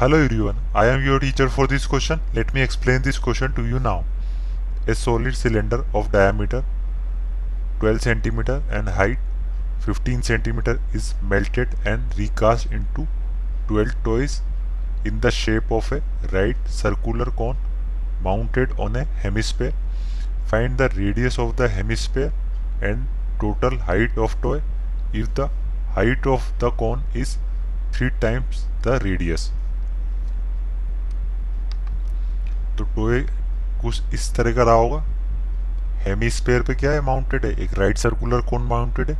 Hello everyone, I am your teacher for this question. Let me explain this question to you now. A solid cylinder of diameter 12 cm and height 15 cm is melted and recast into 12 toys in the shape of a right circular cone mounted on a hemisphere. Find the radius of the hemisphere and total height of toy if the height of the cone is 3 times the radius. टोए कुछ इस तरह का रहा होगा। Hemy spare पे क्या है? Mounted है। एक राइट सर्कुलर कोन माउंटेड है।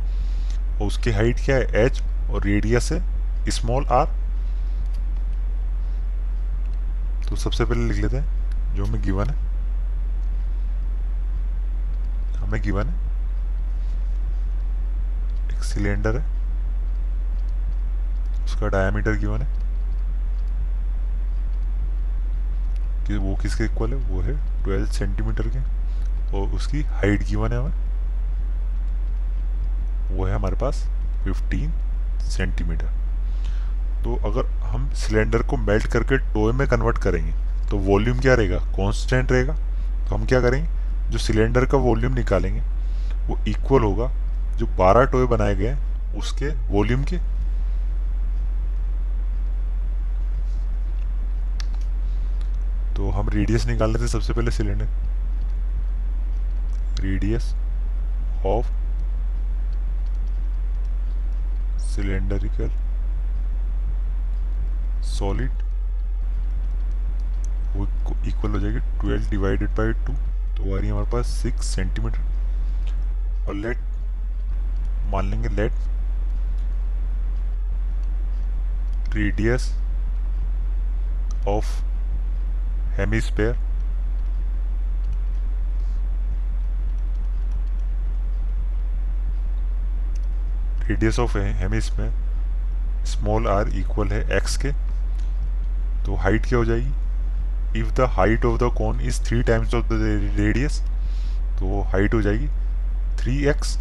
और उसकी हाइट क्या है? एच और रेडियस है। स्मॉल आर तो सबसे पहले लिख लेते हैं, जो हमें गिवन है। हमें गिवन है। एक सिलेंडर है। उसका डायमीटर गिवन है। कि वो किसके इक्वल है? वो है 12 सेंटीमीटर के। और उसकी हाइट गिवन है हमें? वो है हमारे पास 15 सेंटीमीटर तो अगर हम सिलेंडर को मेल्ट करके टोए में कन्वर्ट करेंगे तो वॉल्यूम क्या रहेगा? कांस्टेंट रहेगा। तो हम क्या करेंगे? जो सिलेंडर का वॉल्यूम निकालेंगे, वो इक्वल होगा। जो 12 टोए बनाए गए हैं, उसके वॉल्यूम के तो हम रेडियस निकाल लेते सबसे पहले cylinder radius of cylindrical solid वो इक्वल हो जाएगी ट्वेल्व डिवाइडेड बाई टू तो आ रही है हमारे पास सिक्स सेंटीमीटर और लेट मान लेंगे let radius of hemisphere. Radius of hemisphere small R equal है एक्स के. तो हाइट क्या हो जाएगी? If the height of the cone is three times of the radius तो हाइट हो जाएगी three X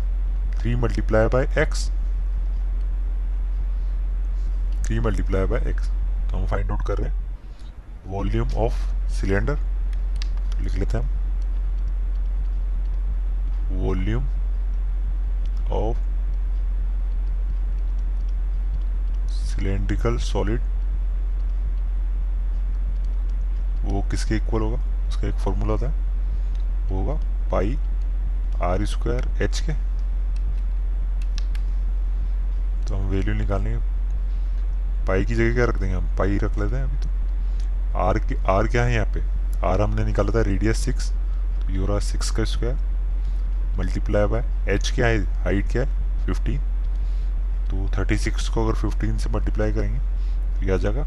three multiply by X three multiply by X तो हम फाइंड आउट कर रहे हैं. वॉल्यूम ऑफ़ सिलेंडर, लिख लेते हैं वॉल्यूम ऑफ़ सिलेंड्रिकल सॉलिड, वो किसके इक्वल होगा? उसका एक फॉर्मूला होता है। वो होगा पाई आर स्क्वायर एच के। तो हम वैल्यू निकालेंगे पाई की जगह क्या रख देंगे हम? पाई रख लेते हैं अभी तो। आर के आर क्या है यहाँ पे? आर हमने निकाला था रेडियस सिक्स तो ये रहा सिक्स का स्क्वायर मल्टीप्लाई बाय एच क्या है हाइट क्या है? फिफ्टीन तो थर्टी सिक्स को अगर फिफ्टीन से मल्टीप्लाई करेंगे तो यह आ जाएगा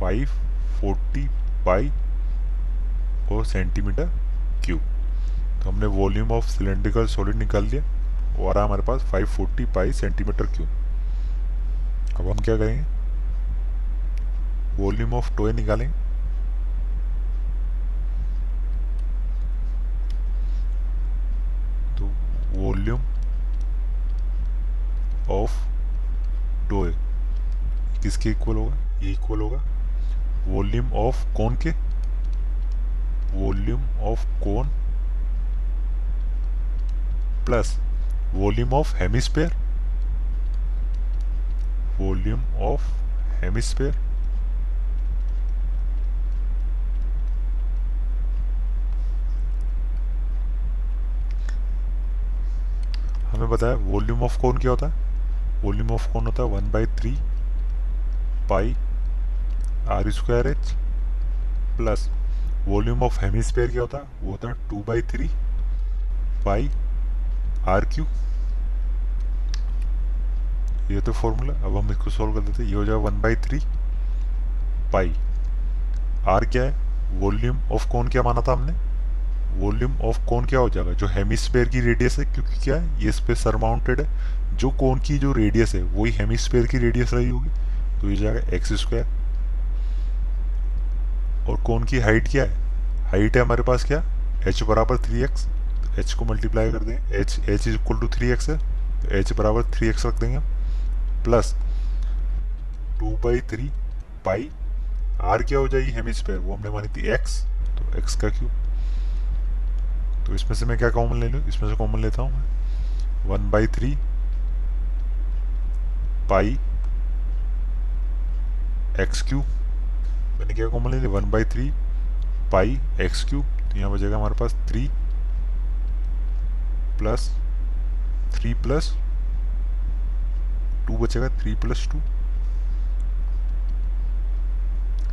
फाइव फोर्टी बाई और सेंटीमीटर क्यूब तो हमने वॉल्यूम ऑफ़ सिलेंड्रिकल सॉलिड निकाल दिया और हमारे पास five forty by centimetre cube अब हम क्या करेंगे? वॉल्यूम ऑफ़ टोए निकालें। तो वॉल्यूम ऑफ़ टोए किसके इक्वल होगा? ये इक्वल होगा। वॉल्यूम ऑफ़ कौन के? Volume of cone plus volume of hemisphere. Volume of hemisphere. हमें बताया वॉल्यूम ऑफ़ कौन क्या होता है? वॉल्यूम ऑफ़ कौन होता है one by three pi R square H plus volume of hemisphere क्या होता है? वो होता है two by three pi R cube ये तो फॉर्मूला अब हम इसको सॉल्व कर देते हैं। ये हो जाएगा one by three pi R क्या है? वॉल्यूम ऑफ़ कौन क्या माना था हमने? वॉल्यूम ऑफ़ कोन क्या हो जाएगा? जो हेमिस्फेयर की रेडियस है, क्योंकि क्या है? ये इस पे सरमाउंटेड है। जो कोन की जो रेडियस है, वही हेमिस्फेयर की रेडियस रही होगी। तो ये जाएगा एक्स स्क्वायर और कोन की हाइट क्या है? हाइट है हमारे पास क्या? एच बराबर थ्री एक्स तो एच को मल्टीप्लाई कर देंगे H H is equal to three X है। तो एच बराबर थ्री एक्स रख देंगे plus two by three pi R क्या हो जाएगी? हेमिस्फेयर वो हमने मानी थी एक्स तो एक्स का क्यूब तो इसमें से मैं क्या कॉमन ले लूँ? इसमें से कॉमन लेता हूँ मैं। One by three pi X cube मैंने क्या कॉमन ले लिया? One by three pi X cube तो यहाँ बचेगा हमारे पास three plus three plus two बचेगा थ्री प्लस टू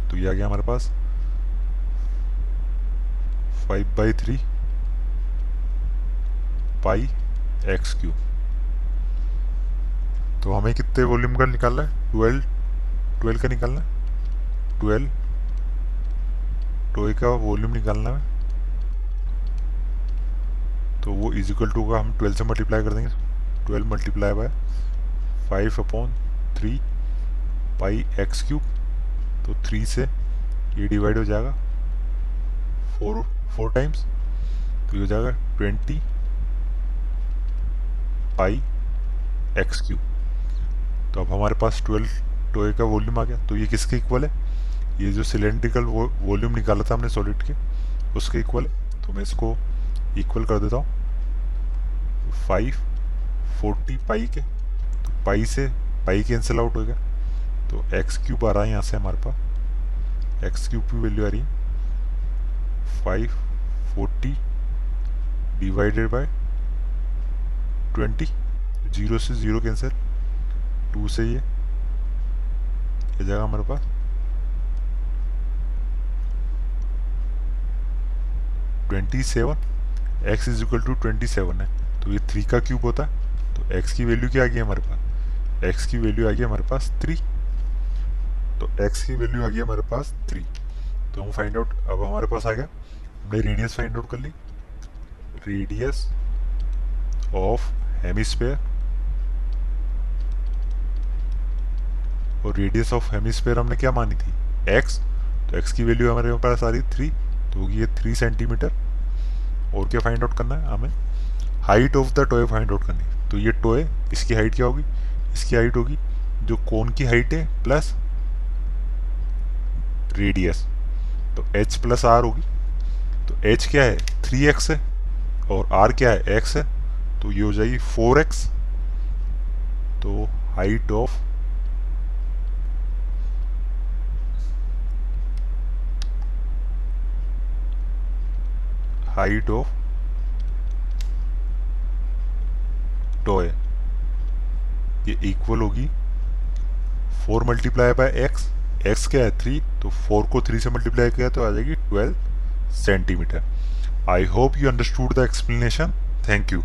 तो ये आ गया हमारे पास five by three pi X cube तो हमें कितने वॉल्यूम का निकालना है? ट्वेल्व ट्वेल्व का निकालना है? ट्वेल्व टोए का वॉल्यूम निकालना है। तो वो इज़ इक्वल टू का हम ट्वेल्व से मल्टीप्लाई कर देंगे। Twelve multiply by five upon three pi X cube तो थ्री से ये डिवाइड हो जाएगा। फोर फोर टाइम्स तो ये हो जाएगा ट्वेंटी पाई एक्स क्यूब तो अब हमारे पास ट्वेल्व टोए का वॉल्यूम आ गया। तो ये किसके इक्वल है? ये जो सिलेंड्रिकल वॉल्यूम निकाला था हमने सॉलिड के, उसके इक्वल है। तो मैं इसको इक्वल कर देता हूँ। फाइव फोर्टी पाई के। तो पाई से, पाई कैंसिल आउट हो गया। तो एक्स क्यूब आ रहा है यहाँ से हमारे पास। एक्स क्यूब की वैल्यू आ रही है। Five forty divided by twenty, zero से ज़ीरो कैंसिल टू से ये ये जाएगा हमारे पास। Twenty seven, X is equal to twenty seven है। तो ये थ्री का क्यूब होता है तो एक्स की वैल्यू क्या आ गई हमारे पास? एक्स की वैल्यू आ गई हमारे पास थ्री। तो एक्स की वैल्यू आ गई हमारे पास थ्री। तो हम फाइंड आउट अब हमारे पास आ गया। हमने रेडियस फाइंड आउट कर ली। रेडियस ऑफ़ हेमिस्फेयर और रेडियस ऑफ़ हेमिस्फेयर हमने क्या मानी थी? एक्स तो एक्स की वैल्यू हमारे पास आ रही थ्री तो होगी ये थ्री सेंटीमीटर और क्या फाइंड आउट करना है हमें? Height of the toy find out करनी है। तो ये टोए इसकी हाइट क्या होगी? इसकी हाइट होगी जो कोन की हाइट है प्लस रेडियस तो एच प्लस आर होगी। तो एच क्या है? थ्री एक्स है। और आर क्या है? एक्स है। तो ये हो जाएगी फोर एक्स तो height of height of toy ये इक्वल होगी four multiply by X X क्या है थ्री तो फोर को थ्री से मल्टीप्लाई किया तो आ जाएगी twelve centimetre I hope you understood the explanation thank you